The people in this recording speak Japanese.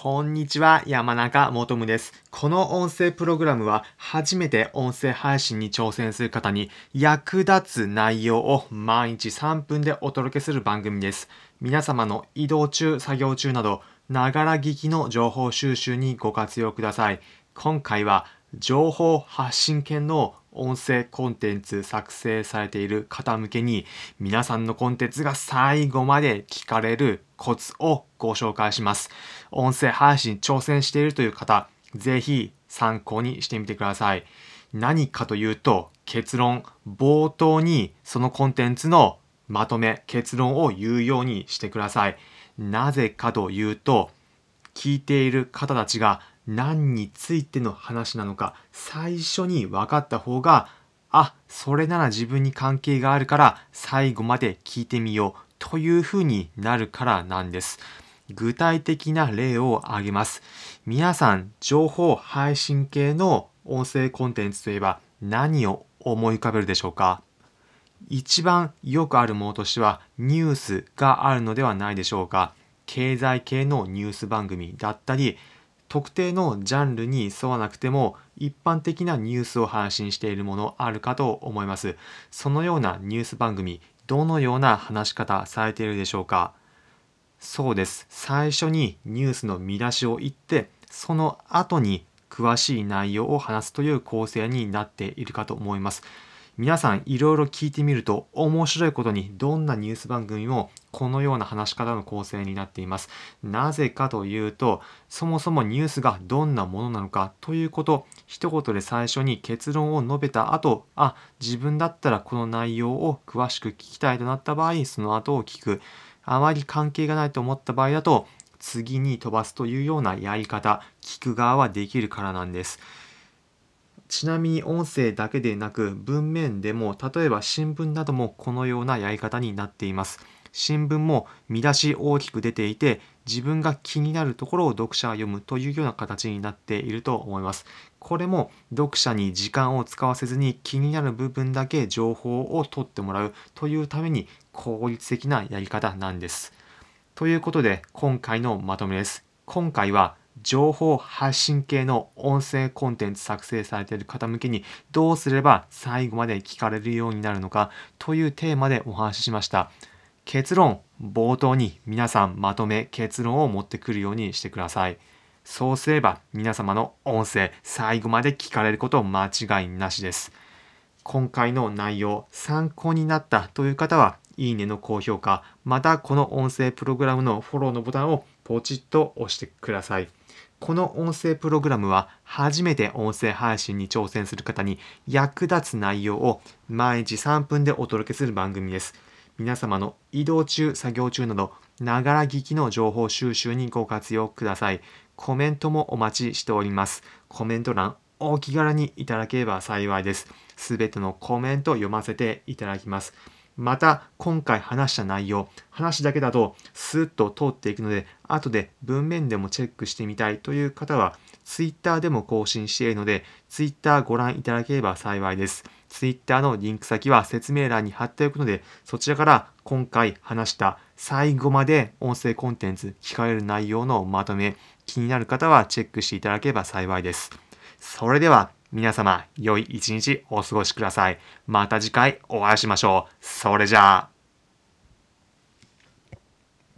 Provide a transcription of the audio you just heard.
こんにちは、山中もとむです。この音声プログラムは初めて音声配信に挑戦する方に役立つ内容を毎日3分でお届けする番組です。皆様の移動中、作業中など、ながら聞きの情報収集にご活用ください。今回は情報発信権の音声コンテンツ作成されている方向けに皆さんのコンテンツが最後まで聞かれるコツをご紹介します。音声配信挑戦しているという方、ぜひ参考にしてみてください。何かというと結論、冒頭にそのコンテンツのまとめ、結論を言うようにしてください。なぜかというと、聞いている方たちが何についての話なのか最初に分かった方があそれなら自分に関係があるから最後まで聞いてみようというふうになるからなんです。具体的な例を挙げます。皆さん情報配信系の音声コンテンツといえば何を思い浮かべるでしょうか？一番よくあるものとしてはニュースがあるのではないでしょうか？経済系のニュース番組だったり特定のジャンルに沿わなくても一般的なニュースを配信しているものあるかと思います。そのようなニュース番組、どのような話し方されているでしょうかそうです。最初にニュースの見出しを言って、その後に詳しい内容を話すという構成になっているかと思います。皆さんいろいろ聞いてみると面白いことにどんなニュース番組もこのような話し方の構成になっています。なぜかというとそもそもニュースがどんなものなのかということ一言で最初に結論を述べた後あ自分だったらこの内容を詳しく聞きたいとなった場合その後を聞くあまり関係がないと思った場合だと次に飛ばすというようなやり方聞く側はできるからなんです。ちなみに音声だけでなく文面でも例えば新聞などもこのようなやり方になっています。新聞も見出し大きく出ていて自分が気になるところを読者は読むというような形になっていると思います。これも読者に時間を使わせずに気になる部分だけ情報を取ってもらうというために効率的なやり方なんです。ということで今回のまとめです。今回は情報発信系の音声コンテンツ作成されている方向けにどうすれば最後まで聞かれるようになるのかというテーマでお話ししました。結論、冒頭に皆さんまとめ結論を持ってくるようにしてください。そうすれば皆様の音声最後まで聞かれること間違いなしです。今回の内容参考になったという方はいいねの高評価またこの音声プログラムのフォローのボタンをポチッと押してください。この音声プログラムは初めて音声配信に挑戦する方に役立つ内容を毎日3分でお届けする番組です。皆様の移動中、作業中など、ながら聞きの情報収集にご活用ください。コメントもお待ちしております。コメント欄、お気軽にいただければ幸いです。すべてのコメント読ませていただきます。また今回話した内容話だけだとスーッと通っていくので後で文面でもチェックしてみたいという方は Twitter でも更新しているので Twitter ご覧いただければ幸いです。Twitter のリンク先は説明欄に貼っておくのでそちらから今回話した最後まで音声コンテンツ聞かれる内容のまとめ気になる方はチェックしていただければ幸いです。それでは皆様、良い一日お過ごしください。また次回お会いしましょう。それじゃあ。